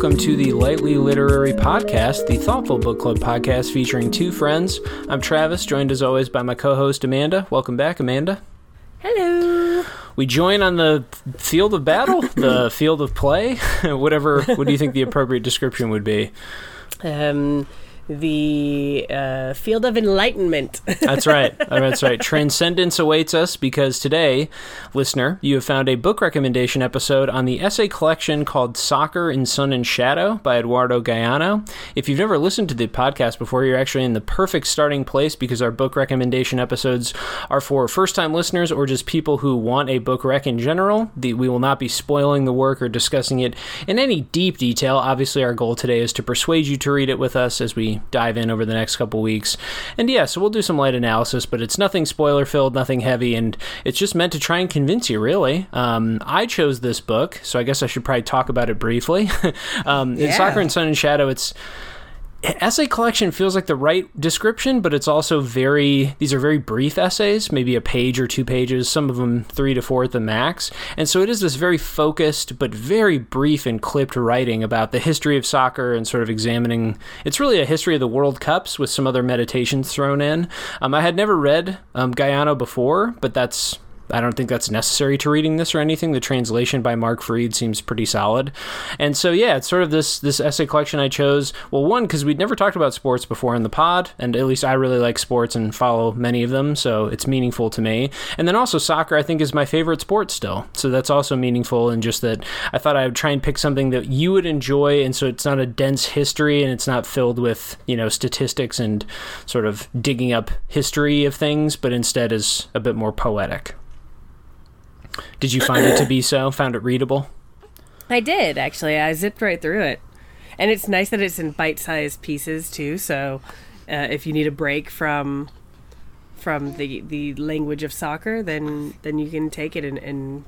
welcome to the Lightly Literary Podcast, the thoughtful book club podcast featuring two friends. I'm Travis, joined as always by my co host Amanda. Welcome back, Amanda. Hello. We join on the field of battle, the field of play, whatever. What do you think the appropriate description would be? Um, the uh, field of enlightenment. That's right. That's right. Transcendence awaits us because today, listener, you have found a book recommendation episode on the essay collection called Soccer in Sun and Shadow by Eduardo Galeano. If you've never listened to the podcast before, you're actually in the perfect starting place because our book recommendation episodes are for first time listeners or just people who want a book rec in general. The, we will not be spoiling the work or discussing it in any deep detail. Obviously, our goal today is to persuade you to read it with us as we dive in over the next couple weeks. And yeah, so we'll do some light analysis, but it's nothing spoiler filled, nothing heavy, and it's just meant to try and convince you, really. Um, I chose this book, so I guess I should probably talk about it briefly. um, yeah. In Soccer and Sun and Shadow, it's essay collection feels like the right description, but it's also very, these are very brief essays, maybe a page or two pages, some of them three to four at the max. And so it is this very focused, but very brief and clipped writing about the history of soccer and sort of examining, it's really a history of the World Cups with some other meditations thrown in. Um, I had never read um, Galeano before, but that's I don't think that's necessary to reading this or anything. The translation by Mark Fried seems pretty solid, and so yeah, it's sort of this this essay collection I chose. Well, one because we'd never talked about sports before in the pod, and at least I really like sports and follow many of them, so it's meaningful to me. And then also soccer, I think is my favorite sport still, so that's also meaningful. And just that I thought I would try and pick something that you would enjoy, and so it's not a dense history and it's not filled with you know statistics and sort of digging up history of things, but instead is a bit more poetic. Did you find it to be so? Found it readable? I did actually. I zipped right through it, and it's nice that it's in bite-sized pieces too. So, uh, if you need a break from from the the language of soccer, then then you can take it and, and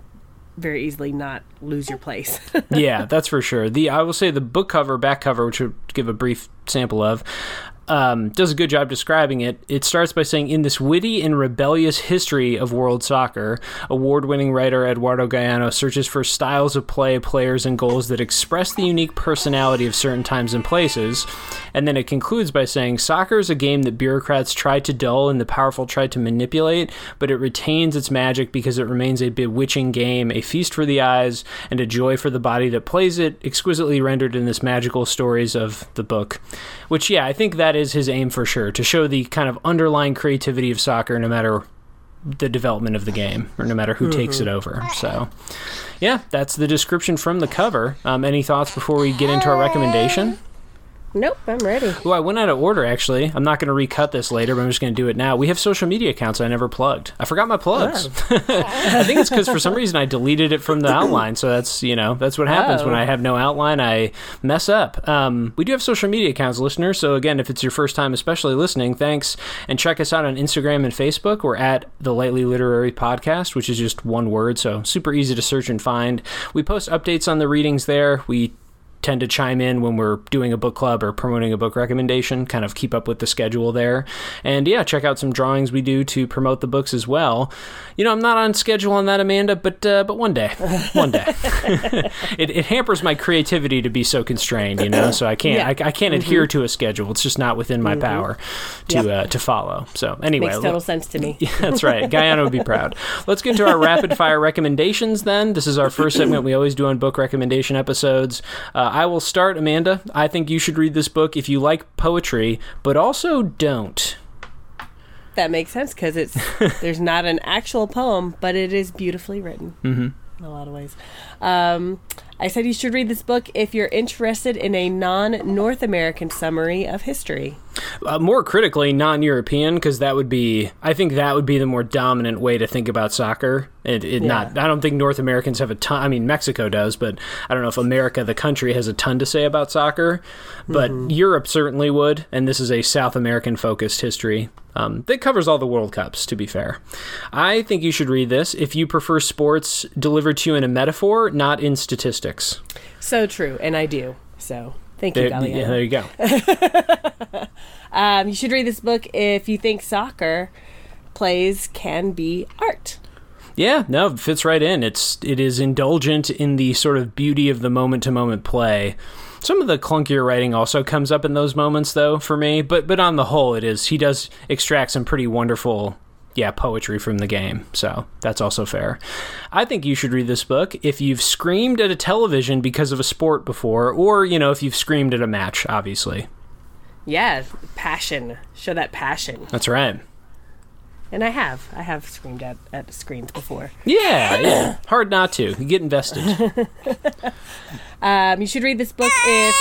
very easily not lose your place. yeah, that's for sure. The I will say the book cover, back cover, which we'll give a brief sample of, um, does a good job describing it. It starts by saying, In this witty and rebellious history of world soccer, award winning writer Eduardo Galeano searches for styles of play, players, and goals that express the unique personality of certain times and places. And then it concludes by saying, Soccer is a game that bureaucrats tried to dull and the powerful tried to manipulate, but it retains its magic because it remains a bewitching game, a feast for the eyes, and a joy for the body that plays it, exquisitely rendered in this magical stories of the book. Which, yeah, I think that his aim for sure to show the kind of underlying creativity of soccer, no matter the development of the game or no matter who mm-hmm. takes it over. So, yeah, that's the description from the cover. Um, any thoughts before we get into our recommendation? Nope, I'm ready. Oh, I went out of order actually. I'm not going to recut this later, but I'm just going to do it now. We have social media accounts I never plugged. I forgot my plugs. Oh. I think it's because for some reason I deleted it from the outline. So that's you know that's what happens oh. when I have no outline. I mess up. Um, we do have social media accounts, listeners. So again, if it's your first time, especially listening, thanks, and check us out on Instagram and Facebook. We're at the Lightly Literary Podcast, which is just one word, so super easy to search and find. We post updates on the readings there. We tend to chime in when we're doing a book club or promoting a book recommendation, kind of keep up with the schedule there. And yeah, check out some drawings we do to promote the books as well. You know, I'm not on schedule on that, Amanda, but uh, but one day, one day, it, it, hampers my creativity to be so constrained. You know, so I can't yeah. I, I, can't mm-hmm. adhere to a schedule. It's just not within my mm-hmm. power to yep. uh, to follow. So anyway, makes total sense to me. Yeah, that's right. Galeano would be proud. Let's get into our rapid fire recommendations. Then this is our first segment we always do on book recommendation episodes. Uh, I will start, Amanda. I think you should read this book if you like poetry, but also don't. That makes sense because it's there's not an actual poem, but it is beautifully written. Mm-hmm in a lot of ways. Um, I said you should read this book if you're interested in a non North American summary of history. Uh, more critically, non European, because that would be, I think that would be the more dominant way to think about soccer. It, it yeah. not, I don't think North Americans have a ton. I mean, Mexico does, but I don't know if America, the country, has a ton to say about soccer. But mm-hmm. Europe certainly would, and this is a South American focused history um, that covers all the World Cups, to be fair. I think you should read this if you prefer sports delivered to you in a metaphor, not in statistics. So true, and I do. So thank you, there, Yeah, there you go. um, you should read this book if you think soccer plays can be art. Yeah, no, it fits right in. It's it is indulgent in the sort of beauty of the moment to moment play Some of the clunkier writing also comes up in those moments, though, for me. But but on the whole, it is he does extract some pretty wonderful yeah, poetry from the game. So that's also fair. I think you should read this book if you've screamed at a television because of a sport before, or, you know, if you've screamed at a match, obviously. Yeah, passion. Show that passion. That's right. And I have. I have screamed at, at screens before. Yeah, yeah. Hard not to. You get invested. um, you should read this book if.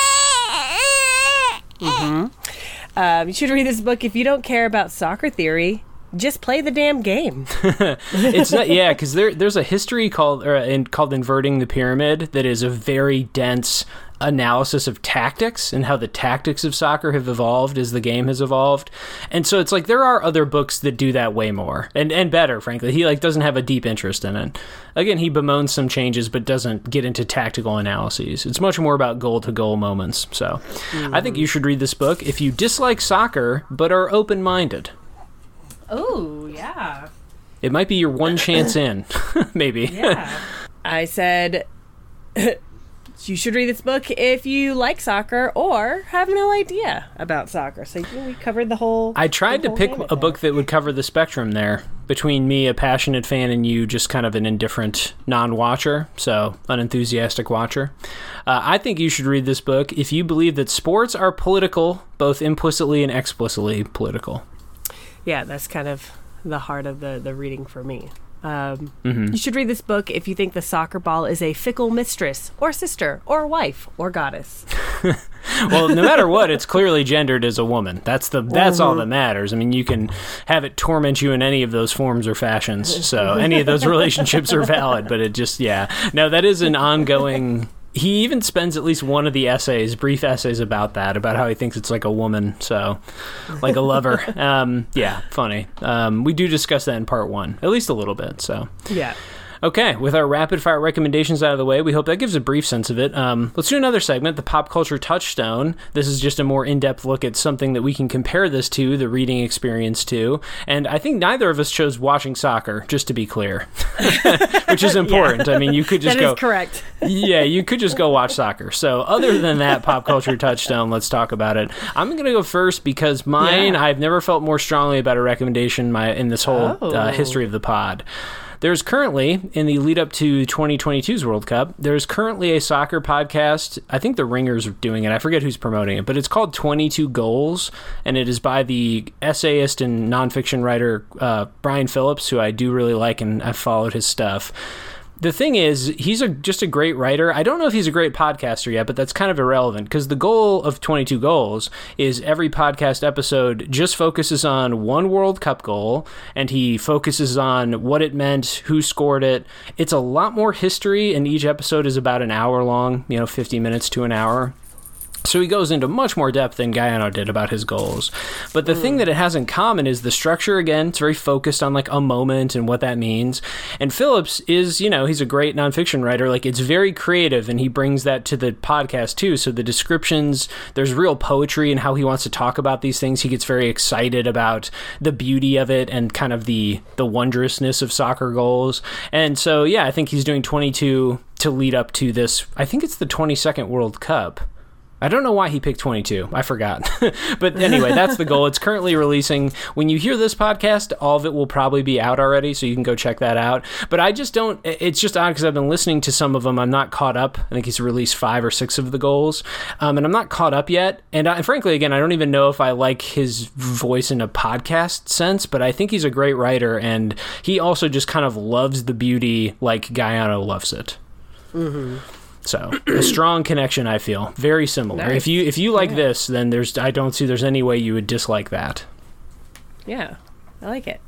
Mm-hmm. Um, you should read this book if you don't care about soccer theory just play the damn game. it's not, yeah, because there, there's a history called uh, in, called inverting the pyramid that is a very dense analysis of tactics and how the tactics of soccer have evolved as the game has evolved. And so it's like there are other books that do that way more and and better, frankly. He like doesn't have a deep interest in it. Again, he bemoans some changes but doesn't get into tactical analyses. It's much more about goal to goal moments. So, mm. I think you should read this book if you dislike soccer but are open-minded. Oh, yeah. It might be your one chance in, maybe. Yeah. I said you should read this book if you like soccer or have no idea about soccer. So we covered the whole. I tried to pick a there. book that would cover the spectrum there between me, a passionate fan, and you, just kind of an indifferent non-watcher, so unenthusiastic watcher. Uh, I think you should read this book if you believe that sports are political, both implicitly and explicitly political yeah, that's kind of the heart of the the reading for me. Um, mm-hmm. You should read this book if you think the soccer ball is a fickle mistress, or sister, or wife, or goddess. well, no matter what, it's clearly gendered as a woman. That's the that's mm-hmm. all that matters. I mean, you can have it torment you in any of those forms or fashions. So any of those relationships are valid. But it just yeah, no, that is an ongoing he even spends at least one of the essays, brief essays about that, about how he thinks it's like a woman, so like a lover. um, yeah, funny. Um, we do discuss that in part one, at least a little bit. So yeah. Okay, with our rapid fire recommendations out of the way, we hope that gives a brief sense of it. Um, let's do another segment, the pop culture touchstone. This is just a more in depth look at something that we can compare this to, the reading experience to. And I think neither of us chose watching soccer, just to be clear, which is important. Yeah. I mean, you could just that go. correct. yeah, you could just go watch soccer. So, other than that pop culture touchstone, let's talk about it. I'm going to go first because mine, yeah. I've never felt more strongly about a recommendation my, in this whole uh, oh. uh, history of the pod. There's currently, in the lead up to 2022's World Cup, there's currently a soccer podcast. I think the Ringers are doing it. I forget who's promoting it, but it's called 22 Goals, and it is by the essayist and nonfiction writer uh, Brian Phillips, who I do really like, and I've followed his stuff the thing is, he's a, just a great writer. I don't know if he's a great podcaster yet, but that's kind of irrelevant because the goal of 22 Goals is every podcast episode just focuses on one World Cup goal and he focuses on what it meant, who scored it. It's a lot more history, and each episode is about an hour long, you know, 50 minutes to an hour. So he goes into much more depth than Galeano did about his goals. But the mm. thing that it has in common is the structure again, it's very focused on like a moment and what that means. And Phillips is, you know, he's a great nonfiction writer. Like it's very creative and he brings that to the podcast too. So the descriptions, there's real poetry in how he wants to talk about these things. He gets very excited about the beauty of it and kind of the the wondrousness of soccer goals. And so yeah, I think he's doing 22 to lead up to this. I think it's the 22nd World Cup. I don't know why he picked 22. I forgot. but anyway, that's the goal. It's currently releasing. When you hear this podcast, all of it will probably be out already, so you can go check that out. But I just don't, it's just odd because I've been listening to some of them. I'm not caught up. I think he's released five or six of the goals, um, and I'm not caught up yet. And I, frankly, again, I don't even know if I like his voice in a podcast sense, but I think he's a great writer, and he also just kind of loves the beauty like Galeano loves it. Mm-hmm. So a strong connection, I feel very similar. Nice. If you if you like yeah. this, then there's I don't see there's any way you would dislike that. Yeah, I like it.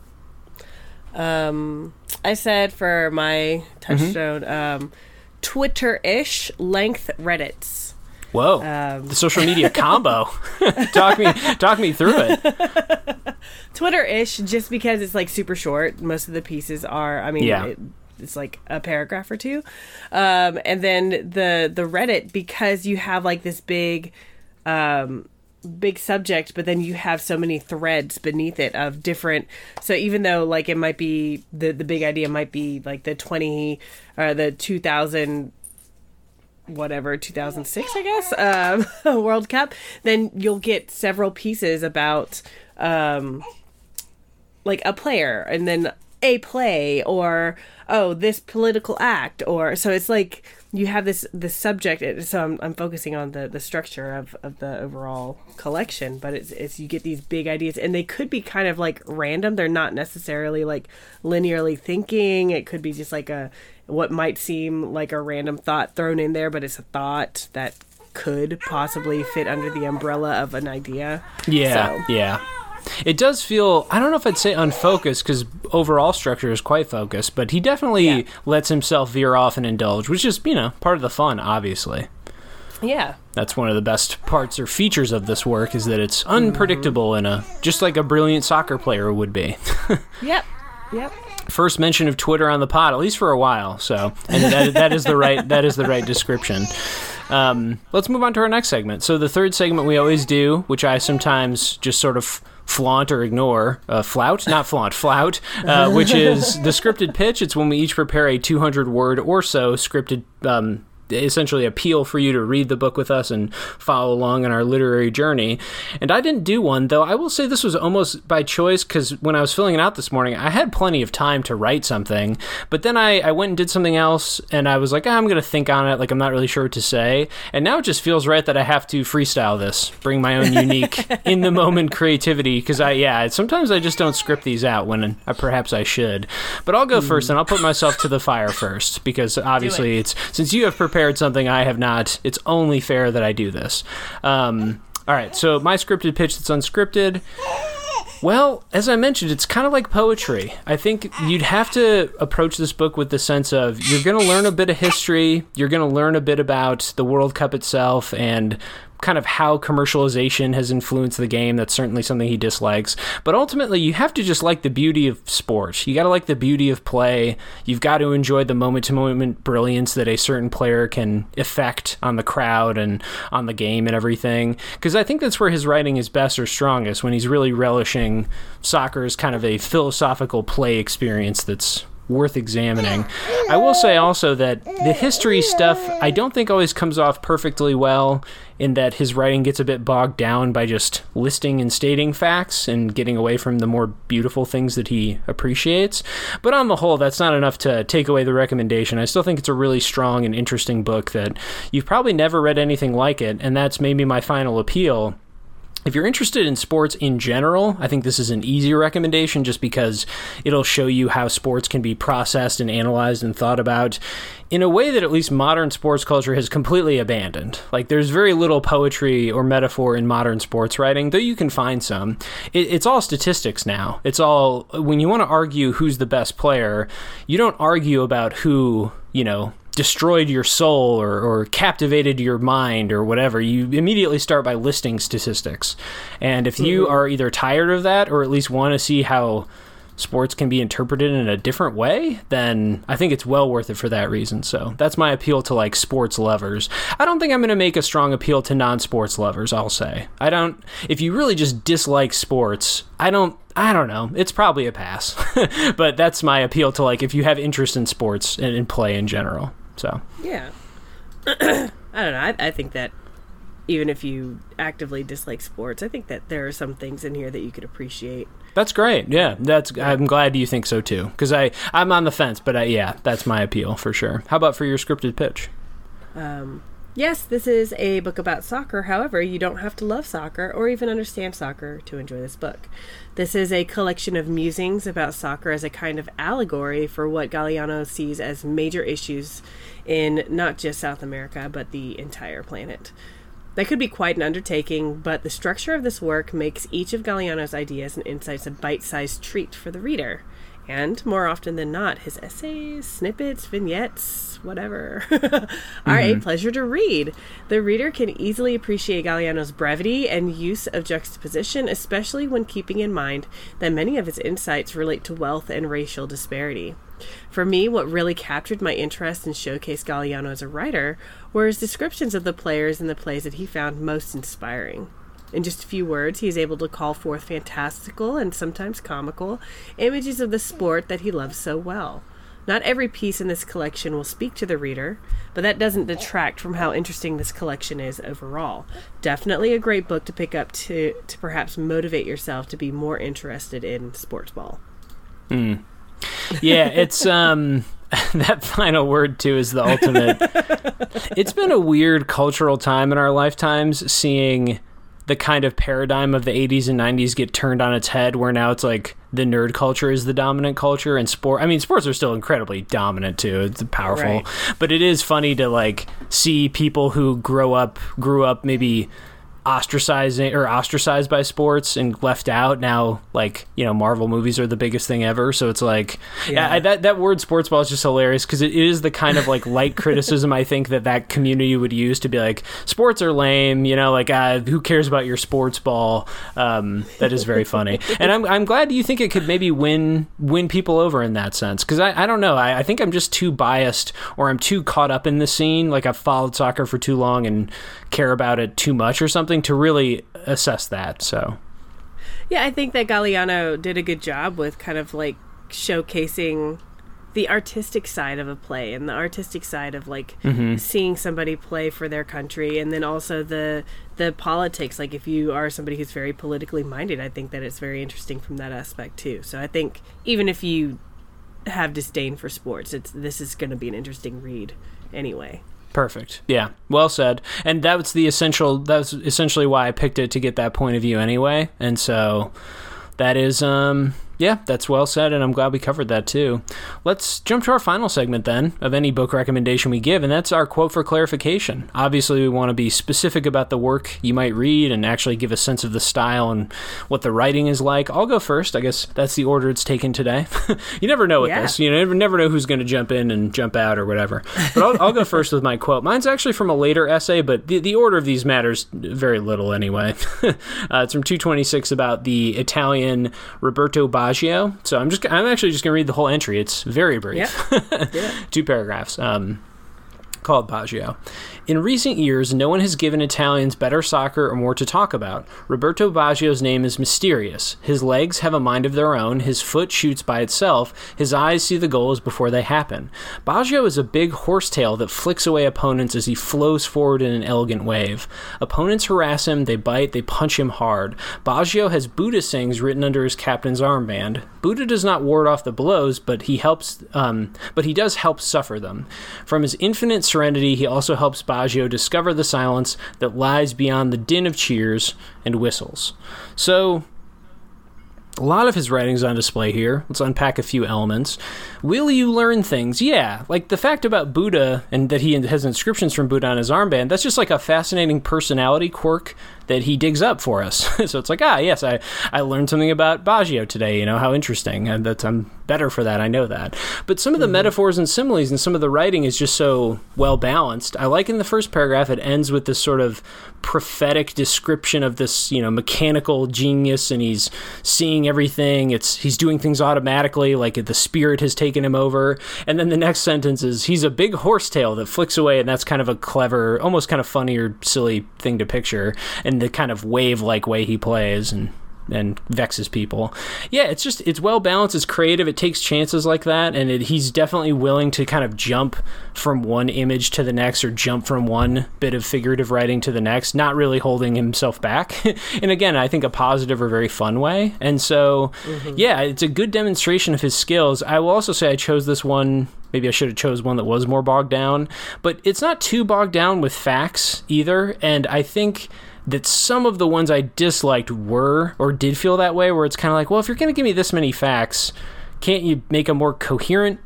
Um, I said for my touchstone, mm-hmm. um, Twitter-ish length Reddits. Whoa, um, the social media combo. talk me talk me through it. Twitter-ish, just because it's like super short. Most of the pieces are. I mean, yeah. It, it's like a paragraph or two. Um, and then the the reddit because you have like this big um, big subject but then you have so many threads beneath it of different so even though like it might be the the big idea might be like the 20 or the 2000 whatever 2006 i guess um, world cup then you'll get several pieces about um, like a player. And then a play or oh this political act or so it's like you have this the subject so I'm, I'm focusing on the the structure of, of the overall collection but it's, it's you get these big ideas and they could be kind of like random. They're not necessarily like linearly thinking. It could be just like a what might seem like a random thought thrown in there but it's a thought that could possibly fit under the umbrella of an idea. Yeah, So- yeah. It does feel, I don't know if I'd say unfocused because overall structure is quite focused, but he definitely Yeah. lets himself veer off and indulge, which is, you know, part of the fun, obviously. yeah That's one of the best parts or features of this work is that it's unpredictable mm-hmm. in a just like a brilliant soccer player would be. yep yep First mention of Twitter on the pod, at least for a while. So, and that, that is the right that is the right description. Um, let's move on to our next segment. So, the third segment we always do, which I sometimes just sort of flaunt or ignore, uh, flout, not flaunt, flout, uh, which is the scripted pitch. It's when we each prepare a 200 word or so scripted. Um, essentially appeal for you to read the book with us and follow along on our literary journey. And I didn't do one, though I will say this was almost by choice because when I was filling it out this morning, I had plenty of time to write something. But then I, I went and did something else and I was like, "Ah, I'm going to think on it. Like, I'm not really sure what to say. And now it just feels right that I have to freestyle this, bring my own unique in the moment creativity because I, yeah, sometimes I just don't script these out when I, perhaps I should. But I'll go first and I'll put myself to the fire first because obviously it's since you have prepared something I have not, it's only fair that I do this. Um, all right, so my scripted pitch that's unscripted. Well, as I mentioned, it's kind of like poetry. I think you'd have to approach this book with the sense of you're going to learn a bit of history, you're going to learn a bit about the World Cup itself, and kind of how commercialization has influenced the game. That's certainly something he dislikes. But ultimately, you have to just like the beauty of sports. You got to like the beauty of play. You've got to enjoy the moment to moment brilliance that a certain player can effect on the crowd and on the game and everything. Because I think that's where his writing is best or strongest when he's really relishing soccer as kind of a philosophical play experience that's worth examining. I will say also that the history stuff I don't think always comes off perfectly well in that his writing gets a bit bogged down by just listing and stating facts and getting away from the more beautiful things that he appreciates. But on the whole, that's not enough to take away the recommendation. I still think it's a really strong and interesting book that you've probably never read anything like it, and that's maybe my final appeal if you're interested in sports in general, I think this is an easy recommendation just because it'll show you how sports can be processed and analyzed and thought about in a way that at least modern sports culture has completely abandoned. Like, there's very little poetry or metaphor in modern sports writing, though you can find some. It, it's all statistics now. It's all, when you want to argue who's the best player, you don't argue about who, you know, destroyed your soul or, or captivated your mind or whatever, you immediately start by listing statistics. And if you mm-hmm. are either tired of that or at least want to see how sports can be interpreted in a different way, then I think it's well worth it for that reason. So that's my appeal to like sports lovers. I don't think I'm going to make a strong appeal to non sports lovers, I'll say. I don't, if you really just dislike sports, I don't. I don't know. It's probably a pass, but that's my appeal to like if you have interest in sports and in play in general. So Yeah. I don't know. I, I think that even if you actively dislike sports, I think that there are some things in here that you could appreciate. That's great. Yeah, that's. I'm glad you think so too. Because I, I'm on the fence, but I, yeah, that's my appeal for sure. How about for your scripted pitch? Um, yes, this is a book about soccer. However, you don't have to love soccer or even understand soccer to enjoy this book. This is a collection of musings about soccer as a kind of allegory for what Galeano sees as major issues in not just South America, but the entire planet. That could be quite an undertaking, but the structure of this work makes each of Galeano's ideas and insights a bite sized treat for the reader. And more often than not, his essays, snippets, vignettes, whatever, are a mm-hmm. pleasure to read. The reader can easily appreciate Galeano's brevity and use of juxtaposition, especially when keeping in mind that many of his insights relate to wealth and racial disparity. For me, what really captured my interest and showcased Galeano as a writer were his descriptions of the players and the plays that he found most inspiring. In just a few words, he is able to call forth fantastical and sometimes comical images of the sport that he loves so well. Not every piece in this collection will speak to the reader, but that doesn't detract from how interesting this collection is overall. Definitely a great book to pick up to to perhaps motivate yourself to be more interested in sports ball. Yeah, it's um that final word too is the ultimate. it's been a weird cultural time in our lifetimes seeing the kind of paradigm of the 80s and 90s get turned on its head where now it's like the nerd culture is the dominant culture and sport I mean sports are still incredibly dominant too it's powerful Right. but it is funny to like see people who grow up grew up maybe ostracizing or ostracized by sports and left out now like you know marvel movies are the biggest thing ever. So it's like yeah. I, that that word sports ball is just hilarious because it is the kind of like light criticism i think that that community would use to be like sports are lame you know like uh, who cares about your sports ball? Um, that is very funny. And I'm, I'm glad you think it could maybe win win people over in that sense because I, I don't know. I, I think i'm just too biased or i'm too caught up in the scene. Like i've followed soccer for too long and care about it too much or something to really assess that so Yeah, I think that Galeano did a good job with kind of like showcasing the artistic side of a play and the artistic side of like mm-hmm. seeing somebody play for their country and then also the the politics like if you are somebody who's very politically minded I think that it's very interesting from that aspect too. So I think even if you have disdain for sports it's this is going to be an interesting read anyway. Perfect. Yeah. Well said. And that's the essential that's essentially why I picked it to get that point of view anyway. And so that is um yeah, that's well said and I'm glad we covered that too. Let's jump to our final segment then of any book recommendation we give and that's our quote for clarification. Obviously, we want to be specific about the work you might read and actually give a sense of the style and what the writing is like. I'll go first. I guess that's the order it's taken today. you never know with Yeah. this. You never never know who's going to jump in and jump out or whatever. But I'll, I'll go first with my quote. Mine's actually from a later essay, but the, the order of these matters very little anyway. uh, it's from 226 about the Italian Roberto Baggio. So I'm just I'm actually just going to read the whole entry. It's very brief. Yeah. Two paragraphs. Um, called Baggio. In recent years, no one has given Italians better soccer or more to talk about. Roberto Baggio's name is mysterious. His legs have a mind of their own, his foot shoots by itself, his eyes see the goals before they happen. Baggio is a big horsetail that flicks away opponents as he flows forward in an elegant wave. Opponents harass him, they bite, they punch him hard. Baggio has Buddha sayings written under his captain's armband. Buddha does not ward off the blows, but he helps um, but he does help suffer them. From his infinite serenity, he also helps Baggio discover the silence that lies beyond the din of cheers and whistles. So, a lot of his writing's on display here. Let's unpack a few elements. Will you learn things? Yeah, like the fact about Buddha and that he has inscriptions from Buddha on his armband. That's just like a fascinating personality quirk that he digs up for us. so it's like, ah, yes, I, I learned something about Baggio today. You know how interesting, and that's I'm better for that. I know that. But some of the mm-hmm. metaphors and similes and some of the writing is just so well balanced. I like in the first paragraph it ends with this sort of prophetic description of this, you know, mechanical genius, and he's seeing everything. It's he's doing things automatically, like the spirit has taken him over. And then the next sentence is he's a big horsetail that flicks away, and that's kind of a clever, almost kind of funny or silly thing to picture, and the kind of wave-like way he plays and and vexes people. Yeah, it's just it's well balanced. It's creative. It takes chances like that, and it, he's definitely willing to kind of jump from one image to the next, or jump from one bit of figurative writing to the next, not really holding himself back. and again, I think a positive or very fun way. And so, mm-hmm. yeah, it's a good demonstration of his skills. I will also say I chose this one. Maybe I should have chose one that was more bogged down, but it's not too bogged down with facts either. And I think that some of the ones I disliked were or did feel that way, where it's kind of like, well, if you're going to give me this many facts, can't you make a more coherent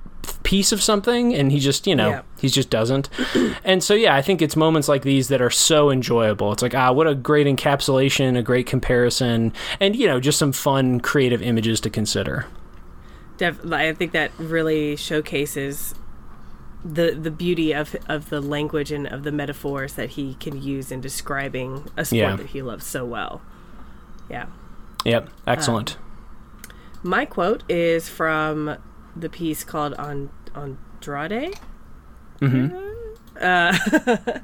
piece of something? And he just, you know, Yeah. he just doesn't. and so, yeah, I think it's moments like these that are so enjoyable. It's like, ah, what a great encapsulation, a great comparison, and, you know, just some fun, creative images to consider. Def- I think that really showcases the the beauty of of the language and of the metaphors that he can use in describing a sport Yeah. that he loves so well. Yeah. Yep, excellent. My quote is from the piece called On Andrade. hmm Uh,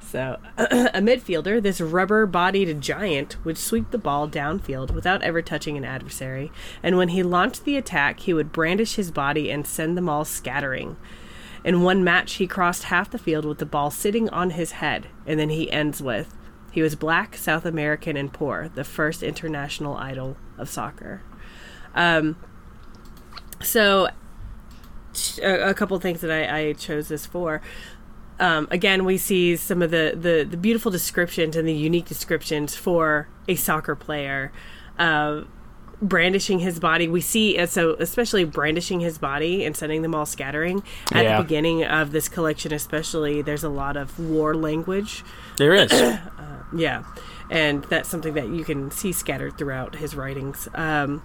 So, a midfielder, this rubber bodied giant, would sweep the ball downfield without ever touching an adversary, and when he launched the attack, he would brandish his body and send them all scattering. In one match, he crossed half the field with the ball sitting on his head, and then he ends with, He was black, South American, and poor, the first international idol of soccer. Um, so, a, a couple things that I, I chose this for um, again, we see some of the, the, the, beautiful descriptions and the unique descriptions for a soccer player. Uh, brandishing his body. We see, uh, so especially brandishing his body and sending them all scattering. At yeah. the beginning of this collection, especially, there's a lot of war language. There is. uh, yeah. And that's something that you can see scattered throughout his writings. Um,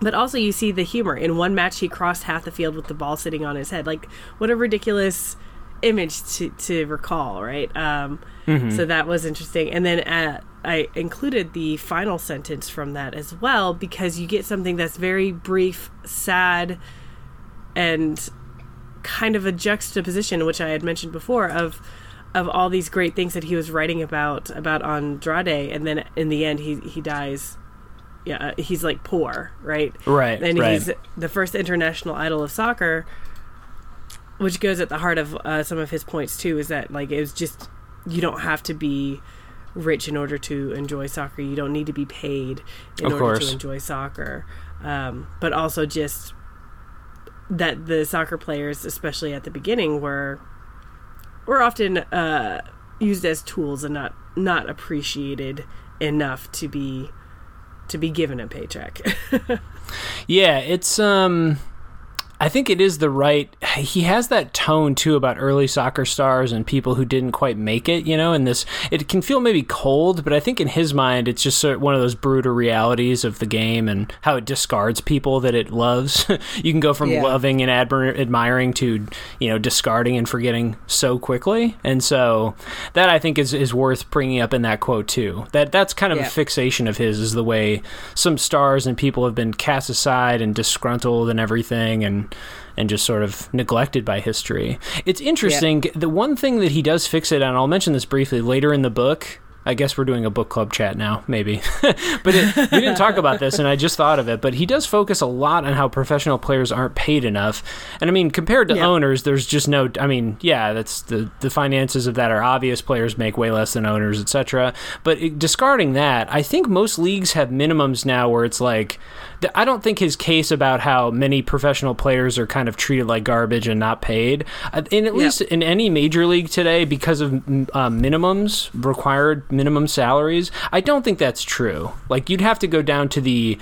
but also, you see the humor. In one match, he crossed half the field with the ball sitting on his head. Like, what a ridiculous image to, to recall, right? Um, mm-hmm. So that was interesting. And then uh, I included the final sentence from that as well because you get something that's very brief, sad, and kind of a juxtaposition, which I had mentioned before, of of all these great things that he was writing about about Andrade, and then in the end he he dies. Yeah, he's like poor, right? Right. And right. he's the first international idol of soccer which goes at the heart of uh, some of his points too is that like it was just you don't have to be rich in order to enjoy soccer. You don't need to be paid in of order course. to enjoy soccer. Um, but also just that the soccer players especially at the beginning were were often uh, used as tools and not not appreciated enough to be to be given a paycheck. Yeah it's um I think it is the right. He has that tone too about early soccer stars and people who didn't quite make it. You know, and this it can feel maybe cold, but I think in his mind it's just sort of one of those brutal realities of the game and how it discards people that it loves. you can go from yeah. loving and admir- admiring to you know discarding and forgetting so quickly, and so that I think is is worth bringing up in that quote too. That that's kind of yeah. a fixation of his is the way some stars and people have been cast aside and disgruntled and everything and and just sort of neglected by history. It's interesting. Yeah. The one thing that he does fix it on, I'll mention this briefly later in the book, I guess we're doing a book club chat now, maybe. but it, we didn't talk about this, and I just thought of it. But he does focus a lot on how professional players aren't paid enough. And I mean, compared to yeah. owners, there's just no. I mean, yeah, that's the the finances of that are obvious. Players make way less than owners, etc. But it, discarding that, I think most leagues have minimums now where it's like. I don't think his case about how many professional players are kind of treated like garbage and not paid, and at least in any major league today, because of uh, minimums required minimum salaries. I don't think that's true. Like you'd have to go down to the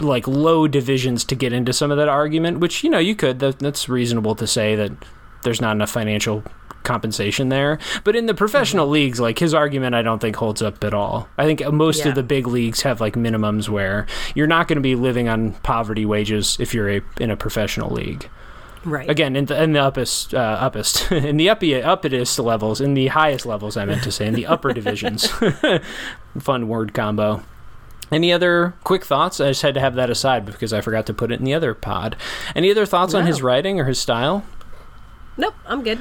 like low divisions to get into some of that argument, which you know you could. That, that's reasonable to say that there's not enough financial compensation there. But in the professional mm-hmm. leagues, like his argument, I don't think holds up at all. I think most yeah. of the big leagues have like minimums where you're not going to be living on poverty wages if you're a, in a professional league. Right. Again, in the, in the uppest, uh, uppest, in the uppy, uppest levels, in the highest levels, I meant to say, in the upper divisions. Fun word combo. Any other quick thoughts? I just had to have that aside because I forgot to put it in the other pod. Any other thoughts no. on his writing or his style? Nope, I'm good.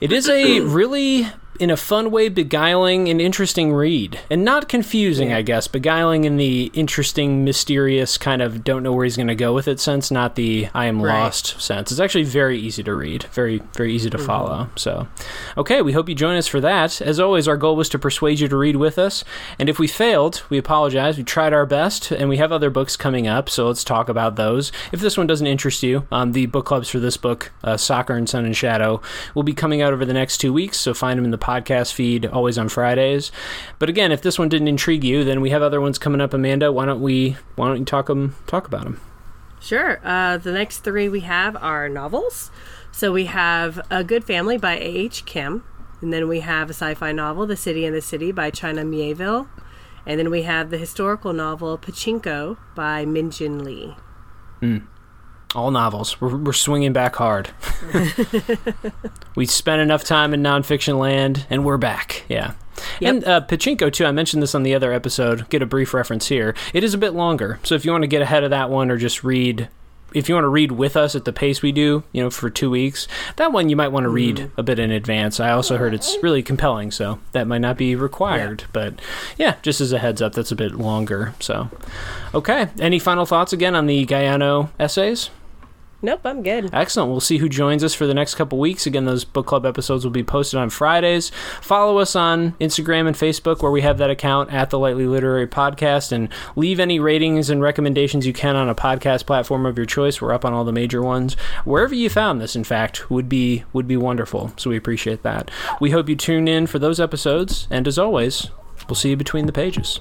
It is a really in a fun way beguiling and interesting read. And not confusing yeah. i guess beguiling in the interesting mysterious kind of don't know where he's going to go with it sense not the i am right. lost sense. It's actually very easy to read very very easy to mm-hmm. follow. So okay we hope you join us for that. As always our goal was to persuade you to read with us. And if we failed we apologize. We tried our best and we have other books coming up so let's talk about those. If this one doesn't interest you um, the book clubs for this book uh, soccer and sun and shadow will be coming out over the next two weeks so find them in the podcast feed always on Fridays. But again, if this one didn't intrigue you, then we have other ones coming up. Amanda, why don't we why don't you talk them talk about them? Sure. Uh, the next three we have are novels. So we have A Good Family by A.H. Kim. And then we have a sci fi novel, The City and the City by China Miéville. And then we have the historical novel Pachinko by Min-Jin Lee. Mm. All novels. We're, we're swinging back hard. we spent enough time in nonfiction land, and we're back. Yeah. Yep. And uh, Pachinko, too, I mentioned this on the other episode. Get a brief reference here. It is a bit longer. So if you want to get ahead of that one or just read if you want to read with us at the pace we do, you know, for two weeks, that one you might want to read a bit in advance. I also heard it's really compelling, so that might not be required. But yeah, just as a heads up, that's a bit longer. So, okay. Any final thoughts again on the Galeano essays? Nope, I'm good. Excellent. We'll see who joins us for the next couple weeks. Again, those book club episodes will be posted on Fridays. Follow us on Instagram and Facebook, where we have that account at the Lightly Literary Podcast, and leave any ratings and recommendations you can on a podcast platform of your choice. We're up on all the major ones. Wherever you found this, in fact, would be would be wonderful. So we appreciate that. We hope you tune in for those episodes, and as always, we'll see you between the pages.